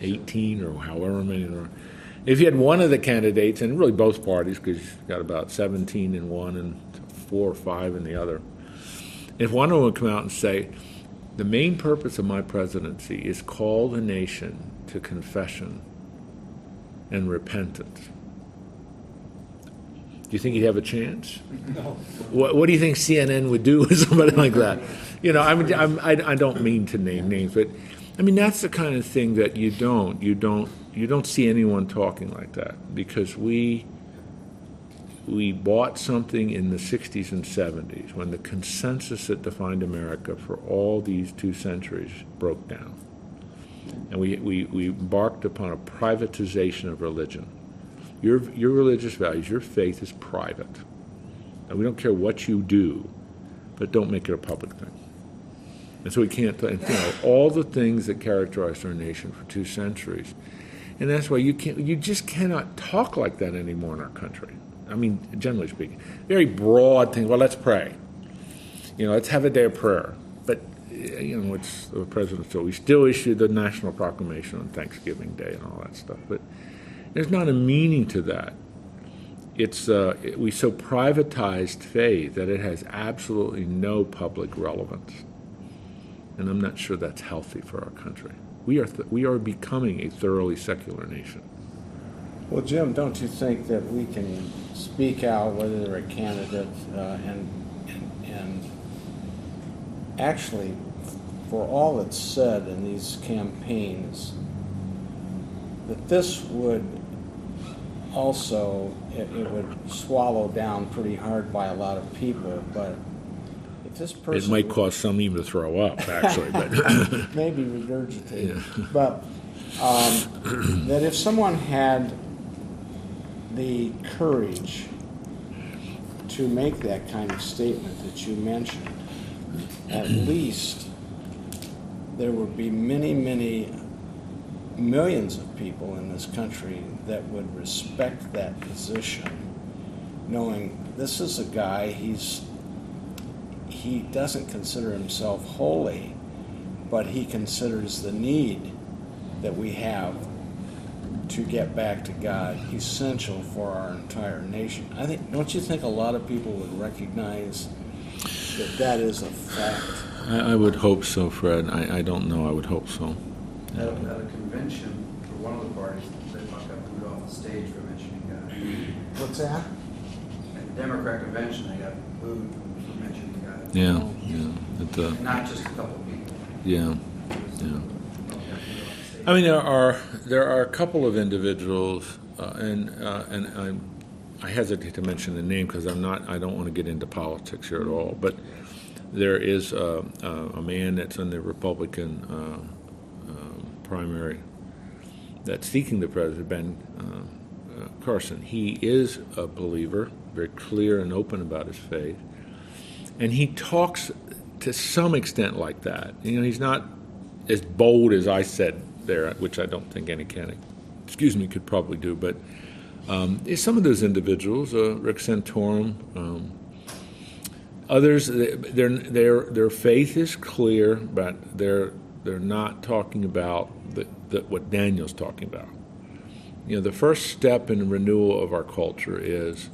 18 or however many there are. If you had one of the candidates, and really both parties, because you've got about 17 in one and four or five in the other, if one of them would come out and say, the main purpose of my presidency is call the nation to confession and repentance. Do you think he'd have a chance? No. What, what do you think CNN would do with somebody like that? You know, I mean, I'm, I, I don't mean to name names, but I mean that's the kind of thing that you don't, you don't, you don't see anyone talking like that because we we bought something in the 60s and 70s when the consensus that defined America for all these two centuries broke down. And we, we, we embarked upon a privatization of religion. Your, your religious values, your faith is private. And we don't care what you do, but don't make it a public thing. And so we can't, you know, all the things that characterized our nation for two centuries. And that's why you can't, you just cannot talk like that anymore in our country. I mean, generally speaking, very broad thing. Well, let's pray. You know, let's have a day of prayer. But you know, it's the president. So we still issue the national proclamation on Thanksgiving Day and all that stuff. But there's not a meaning to that. It's uh, it, we so privatized faith that it has absolutely no public relevance, and I'm not sure that's healthy for our country. We are th- we are becoming a thoroughly secular nation. Well, Jim, don't you think that we can speak out whether they're a candidate uh, and, and and actually, for all it's said in these campaigns, that this would also, it, it would swallow down pretty hard by a lot of people, but if this person. It might cause some even to throw up, actually, but maybe regurgitate. But um, that if someone had the courage to make that kind of statement that you mentioned, at least there would be many, many millions of people in this country that would respect that position, knowing this is a guy, he's he doesn't consider himself holy, but he considers the need that we have to get back to God essential for our entire nation. I think don't you think a lot of people would recognize that that is a fact? I, I would hope so, Fred. I, I don't know. I would hope so. At a, at a convention for one of the parties, they fucked up booed off the stage for mentioning God. What's that? At the Democrat convention, they got booed for mentioning God. Yeah, yeah. At the, Not just a couple of people. yeah, yeah. They got booed off the stage. I mean, there are there are a couple of individuals, uh, and uh, and I I hesitate to mention the name because I'm not I don't want to get into politics here at all. But there is uh, uh, a man that's in the Republican uh, uh, primary that's seeking the president, Ben uh, uh, Carson. He is a believer, very clear and open about his faith, and he talks to some extent like that. You know, he's not as bold as I said there, which I don't think any candidate, excuse me, could probably do. But um, some of those individuals, uh, Rick Santorum, um, others, their their their faith is clear, but they're they're not talking about the, the, what Daniel's talking about. You know, the first step in renewal of our culture is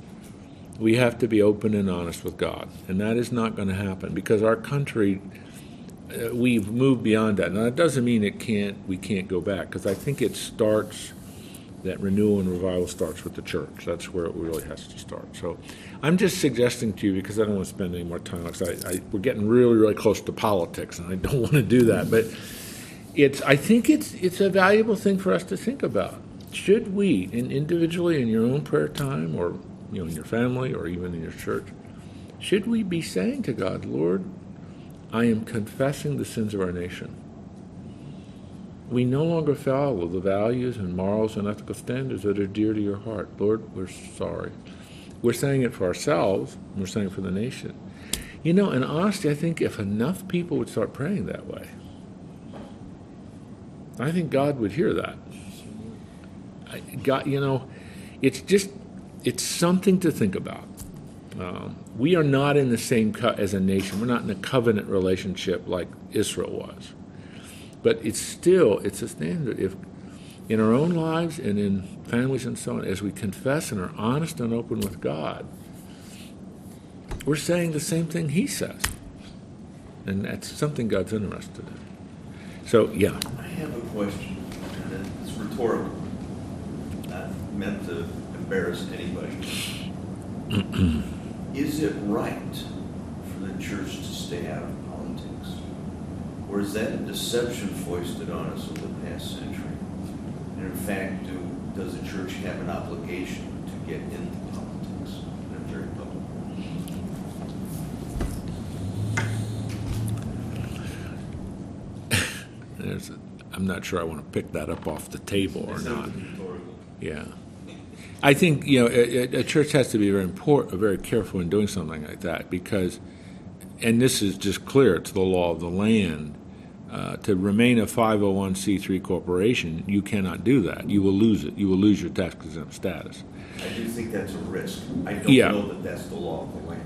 we have to be open and honest with God, and that is not going to happen because our country uh, we've moved beyond that. Now that doesn't mean it can't we can't go back because I think it starts that renewal and revival starts with the church. That's where it really has to start. So I'm just suggesting to you because I don't want to spend any more time because I, I, we're getting really really close to politics and I don't want to do that. But it's I think it's it's a valuable thing for us to think about. Should we, in individually in your own prayer time or you know in your family or even in your church, should we be saying to God, Lord, I am confessing the sins of our nation. We no longer follow the values and morals and ethical standards that are dear to your heart. Lord, we're sorry. We're saying it for ourselves, we're saying it for the nation. You know, in honesty, I think if enough people would start praying that way, I think God would hear that. I, God, you know, it's just, it's something to think about. Um, we are not in the same co- as a nation. We're not in a covenant relationship like Israel was. But it's still it's a standard. If in our own lives and in families and so on, as we confess and are honest and open with God, we're saying the same thing He says, and that's something God's interested in. So yeah, I have a question, and it's rhetorical, not meant to embarrass anybody. Is it right for the church to stay out of politics? Or is that a deception foisted on us over the past century? And in fact, do, does the church have an obligation to get into politics in a very public way? there's a, I'm not sure I want to pick that up off the table or not. Yeah. I think you know a, a- a church has to be very important, very careful in doing something like that because, and this is just clear to the law of the land. Uh, to remain a 501c3 corporation, you cannot do that. You will lose it. You will lose your tax exempt status. I do think that's a risk. I don't Yeah. know that that's the law of the land.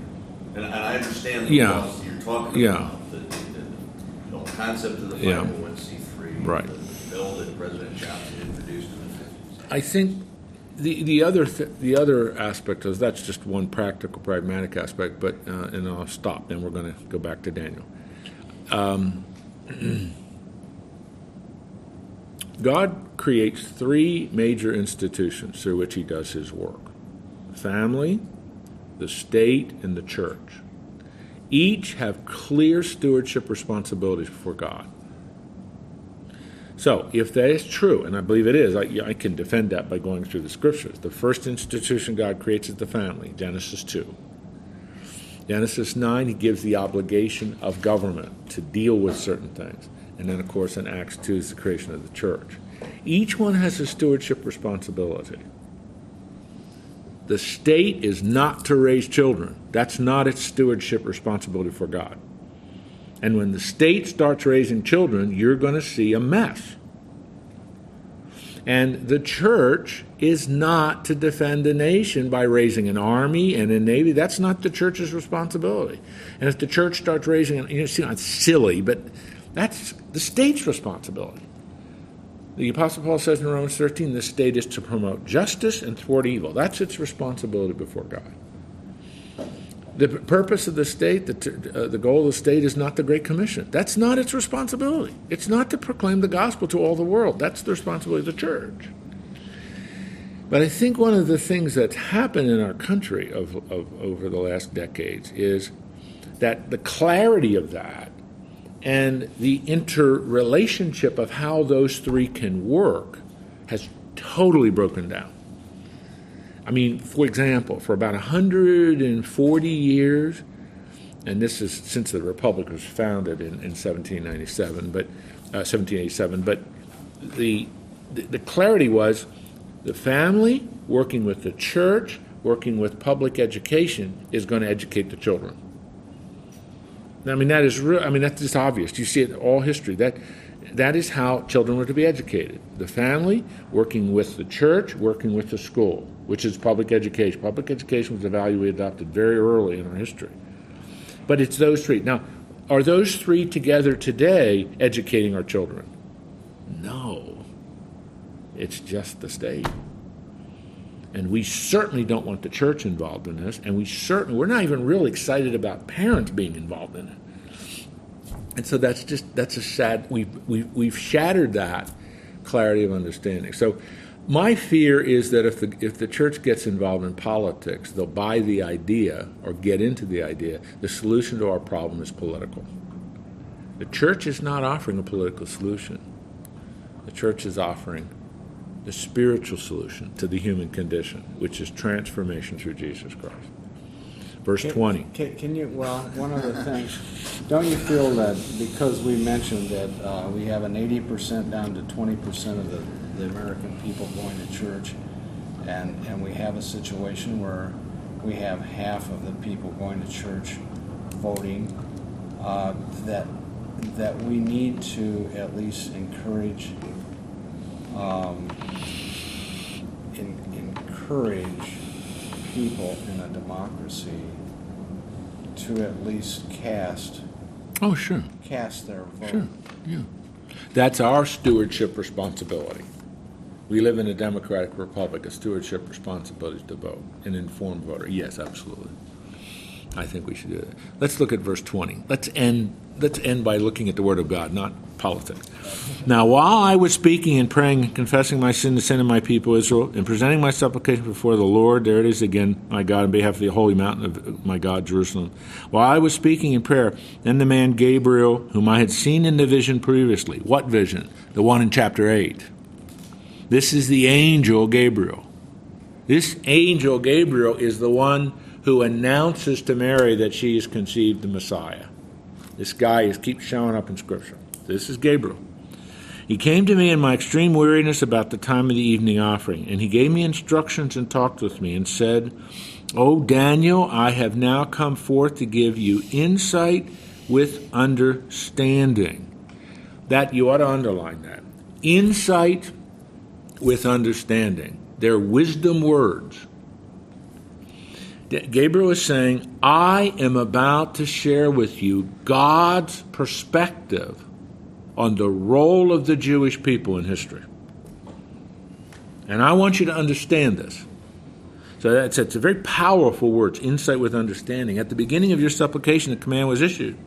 And, and I understand the Yeah. laws that you're talking Yeah. about, the, the, the concept of the Yeah. 501c3. Right. The bill that President Johnson introduced in the 50s. I think the the other th- the other aspect is that's just one practical, pragmatic aspect. But uh, and I'll stop. Then we're going to go back to Daniel. Um, God creates three major institutions through which He does His work: family, the state, and the church. each have clear stewardship responsibilities before God. So, if that is true, and I believe it is, I, I, can defend that by going through the scriptures. The first institution God creates is the family, Genesis 2. Genesis 9, he gives the obligation of government to deal with certain things. And then, of course, in Acts 2 is the creation of the church. Each one has a stewardship responsibility. The state is not to raise children. That's not its stewardship responsibility for God. And when the state starts raising children, you're going to see a mess. And the church is not to defend a nation by raising an army and a navy. That's not the church's responsibility. And if the church starts raising, an, you know, it's silly, but that's the state's responsibility. The Apostle Paul says in Romans 13, the state is to promote justice and thwart evil. That's its responsibility before God. The purpose of the state, the, uh, the goal of the state is not the Great Commission. That's not its responsibility. It's not to proclaim the gospel to all the world. That's the responsibility of the church. But I think one of the things that's happened in our country of, of, over the last decades is that the clarity of that and the interrelationship of how those three can work has totally broken down. I mean, for example, for about 140 years, and this is since the Republic was founded in, in 1797, but uh, 1787, but the, the, the clarity was the family working with the church, working with public education, is going to educate the children. I mean, that is real. I mean, that's just obvious. You see it in all history. That that is how children were to be educated. The family working with the church, working with the school, which is public education. Public education was a value we adopted very early in our history. But it's those three. Now, are those three together today educating our children? No. It's just the state. And we certainly don't want the church involved in this, and we certainly we're not even real excited about parents being involved in it. And so that's just that's a sad we've we've, we've shattered that clarity of understanding. So my fear is that if the if the church gets involved in politics, they'll buy the idea or get into the idea the solution to our problem is political. The church is not offering a political solution. The church is offering the spiritual solution to the human condition, which is transformation through Jesus Christ. Verse Can- 20. Can, can you, well, one other thing, don't you feel that because we mentioned that uh, we have an eighty percent down to twenty percent of the, the American people going to church, and, and we have a situation where we have half of the people going to church voting, uh, that, that we need to at least encourage, um, en- encourage people in a democracy to at least cast Oh, sure. cast their vote. Sure. Yeah. That's our stewardship responsibility. We live in a democratic republic. A stewardship responsibility is to vote. An informed voter. Yes, absolutely. I think we should do that. Let's look at verse 20. Let's end let's end by looking at the word of God, not politics. Now, while I was speaking and praying and confessing my sin, the sin of my people Israel, and presenting my supplication before the Lord, there it is again, my God, on behalf of the holy mountain of my God, Jerusalem. While I was speaking in prayer, then the man Gabriel, whom I had seen in the vision previously, what vision? The one in chapter 8. This is the angel Gabriel. This angel Gabriel is the one who announces to Mary that she has conceived the Messiah. This guy is keeps showing up in Scripture. This is Gabriel. He came to me in my extreme weariness about the time of the evening offering, and he gave me instructions and talked with me and said, O Daniel, I have now come forth to give you insight with understanding. That you ought to underline that. Insight with understanding. They're wisdom words. Gabriel is saying, I am about to share with you God's perspective on the role of the Jewish people in history. And I want you to understand this. So that's it's a very powerful word, insight with understanding. At the beginning of your supplication, the command was issued.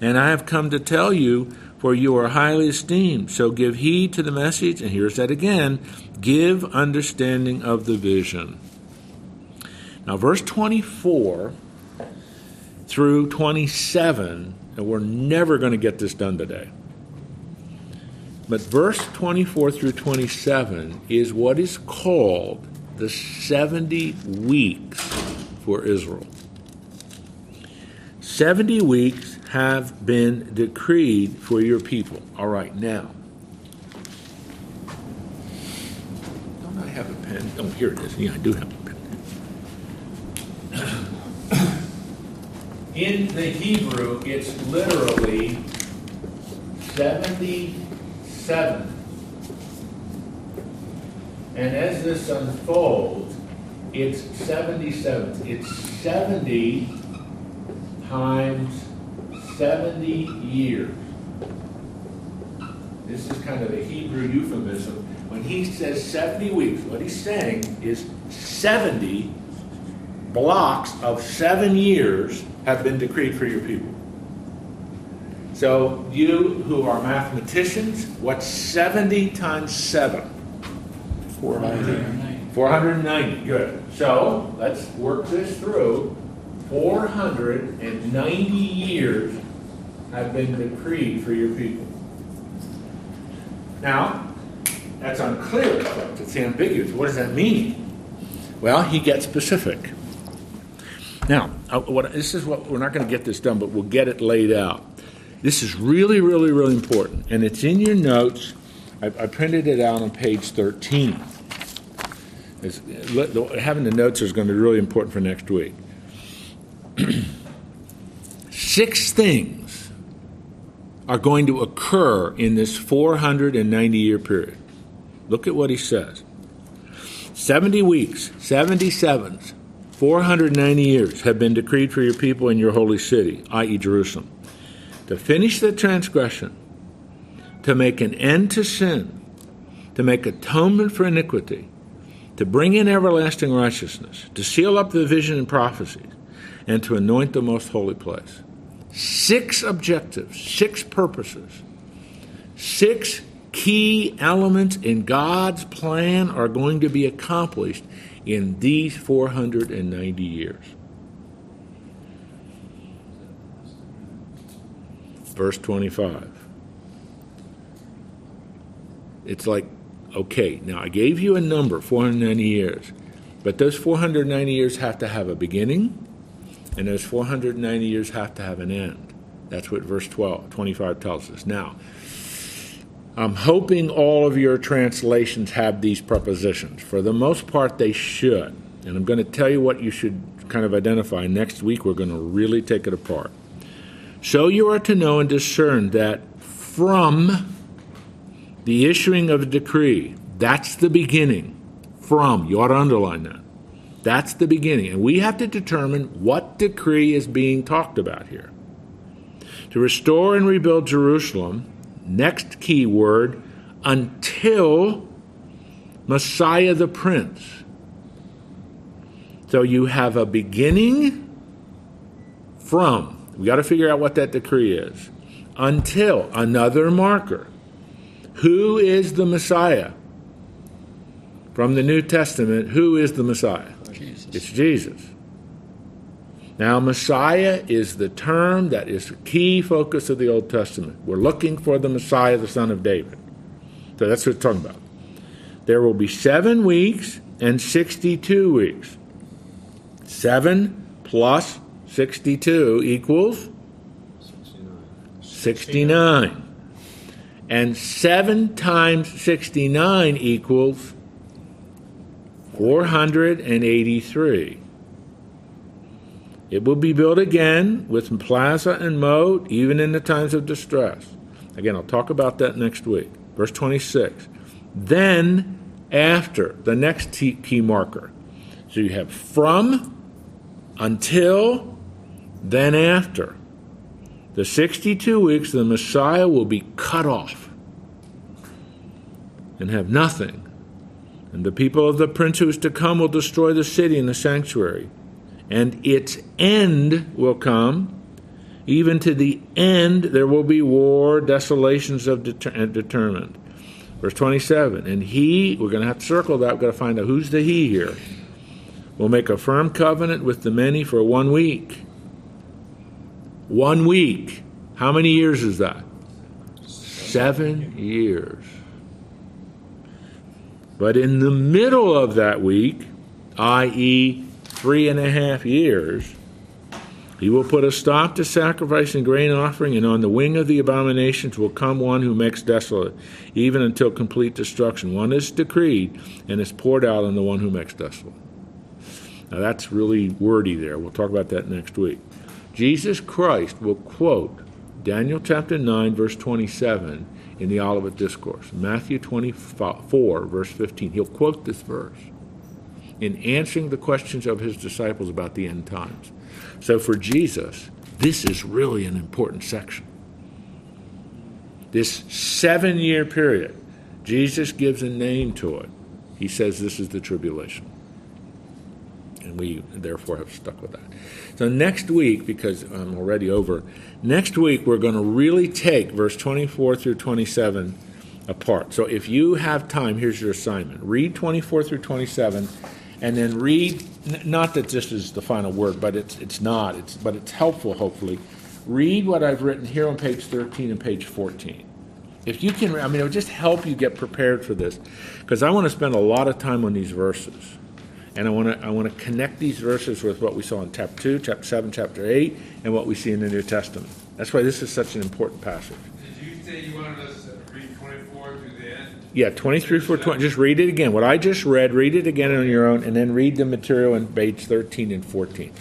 And I have come to tell you, for you are highly esteemed. So give heed to the message, and here's that again give understanding of the vision. Now, verse 24, through 27, and we're never going to get this done today. But verse 24 through 27 is what is called the 70 weeks for Israel. 70 weeks have been decreed for your people. All right, now. Don't I have a pen? Oh, here it is. Yeah, I do have a pen. In the Hebrew, it's literally 77. And as this unfolds, it's 77. It's 70 times 70 years. This is kind of a Hebrew euphemism. When he says 70 weeks, what he's saying is 70 blocks of seven years have been decreed for your people. So, you who are mathematicians, what's 70 times 7? 490. 490. Good. So, let's work this through. 490 years have been decreed for your people. Now, that's unclear. It's ambiguous. What does that mean? Well, he gets specific. Now, uh, what, this is what we're not going to get this done, but we'll get it laid out. This is really, really, really important, and it's in your notes. I, I printed it out on page 13. It's, having the notes is going to be really important for next week. Six things are going to occur in this 490 year period. Look at what he says 70 weeks, 77s, 490 years have been decreed for your people in your holy city, i.e., Jerusalem, to finish the transgression, to make an end to sin, to make atonement for iniquity, to bring in everlasting righteousness, to seal up the vision and prophecies, and to anoint the most holy place. Six objectives, six purposes, six key elements in God's plan are going to be accomplished in these 490 years. Verse 25. It's like, okay, now I gave you a number, 490 years, but those 490 years have to have a beginning, and those 490 years have to have an end. That's what verse 12, 25 tells us. Now, I'm hoping all of your translations have these prepositions. For the most part, they should. And I'm going to tell you what you should kind of identify. Next week, we're going to really take it apart. So you are to know and discern that from the issuing of a decree, that's the beginning. From, you ought to underline that. That's the beginning. And we have to determine what decree is being talked about here. To restore and rebuild Jerusalem, next key word, until Messiah the Prince. So you have a beginning from. We got to figure out what that decree is. Until another marker. Who is the Messiah? From the New Testament, who is the Messiah? Jesus. It's Jesus. Now, Messiah is the term that is the key focus of the Old Testament. We're looking for the Messiah, the son of David. So that's what it's talking about. There will be seven weeks and 62 weeks. Seven plus 62 equals 69. And 7 times 69 equals 483. It will be built again with plaza and moat, even in the times of distress. Again, I'll talk about that next week. Verse 26. Then, after, the next key marker. So you have from, until, then after. The 62 weeks, the Messiah will be cut off and have nothing. And the people of the prince who is to come will destroy the city and the sanctuary and its end will come. Even to the end, there will be war, desolations of deter- uh, determined. Verse 27, and he, we're going to have to circle that, we've got to find out who's the he here, will make a firm covenant with the many for one week. One week. How many years is that? Seven years. But in the middle of that week, i.e., three and a half years, he will put a stop to sacrifice and grain offering, and on the wing of the abominations will come one who makes desolate, even until complete destruction. One is decreed and is poured out on the one who makes desolate. Now that's really wordy there. We'll talk about that next week. Jesus Christ will quote Daniel chapter 9, verse 27 in the Olivet Discourse. Matthew 24, verse 15. He'll quote this verse in answering the questions of his disciples about the end times. So for Jesus, this is really an important section. This seven year period, Jesus gives a name to it. He says this is the tribulation. And we therefore have stuck with that. So next week, because I'm already over, next week we're going to really take verse 24 through 27 apart. So if you have time, here's your assignment read 24 through 27 and then read not that this is the final word but it's it's not. It's but it's helpful hopefully. Read what i've written here on page 13 and page 14 if you can i mean it'll just help you get prepared for this because i want to spend a lot of time on these verses. And i want to i want to connect these verses with what we saw in chapter 2 chapter 7 chapter 8 and what we see in the new testament. That's why this is such an important passage. Did you say you wanted us to read twenty-four to the end? Yeah, 23 for 20. Just read it again. What I just read, read it again on your own, and then read the material in page 13 and 14.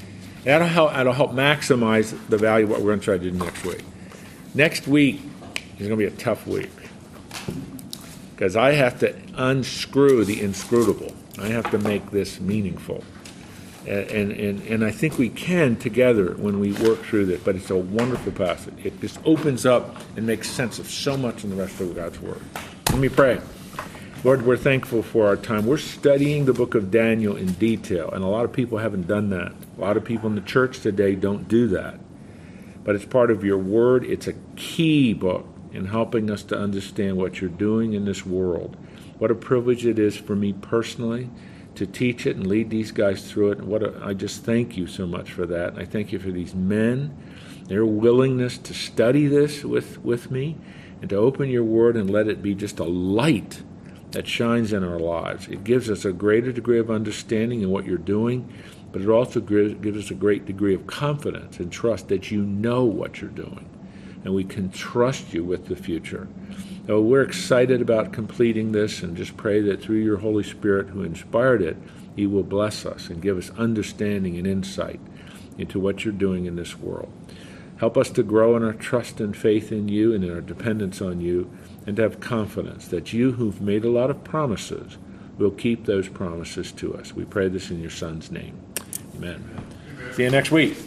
That'll help, that'll help maximize the value of what we're going to try to do next week. Next week is going to be a tough week because I have to unscrew the inscrutable. I have to make this meaningful. And, and, and I think we can together when we work through this, but it's a wonderful passage. It just opens up and makes sense of so much in the rest of God's Word. Let me pray. Lord, we're thankful for our time. We're studying the book of Daniel in detail, and a lot of people haven't done that. A lot of people in the church today don't do that. But it's part of your word. It's a key book in helping us to understand what you're doing in this world. What a privilege it is for me personally to teach it and lead these guys through it. And what a, I just thank you so much for that. And I thank you for these men, their willingness to study this with, with me and to open your word and let it be just a light that shines in our lives. It gives us a greater degree of understanding in what you're doing, but it also gives us a great degree of confidence and trust that you know what you're doing. And we can trust you with the future. So we're excited about completing this and just pray that through your Holy Spirit who inspired it, He will bless us and give us understanding and insight into what you're doing in this world. Help us to grow in our trust and faith in you and in our dependence on you, and to have confidence that you, who've made a lot of promises, will keep those promises to us. We pray this in your Son's name. Amen. See you next week.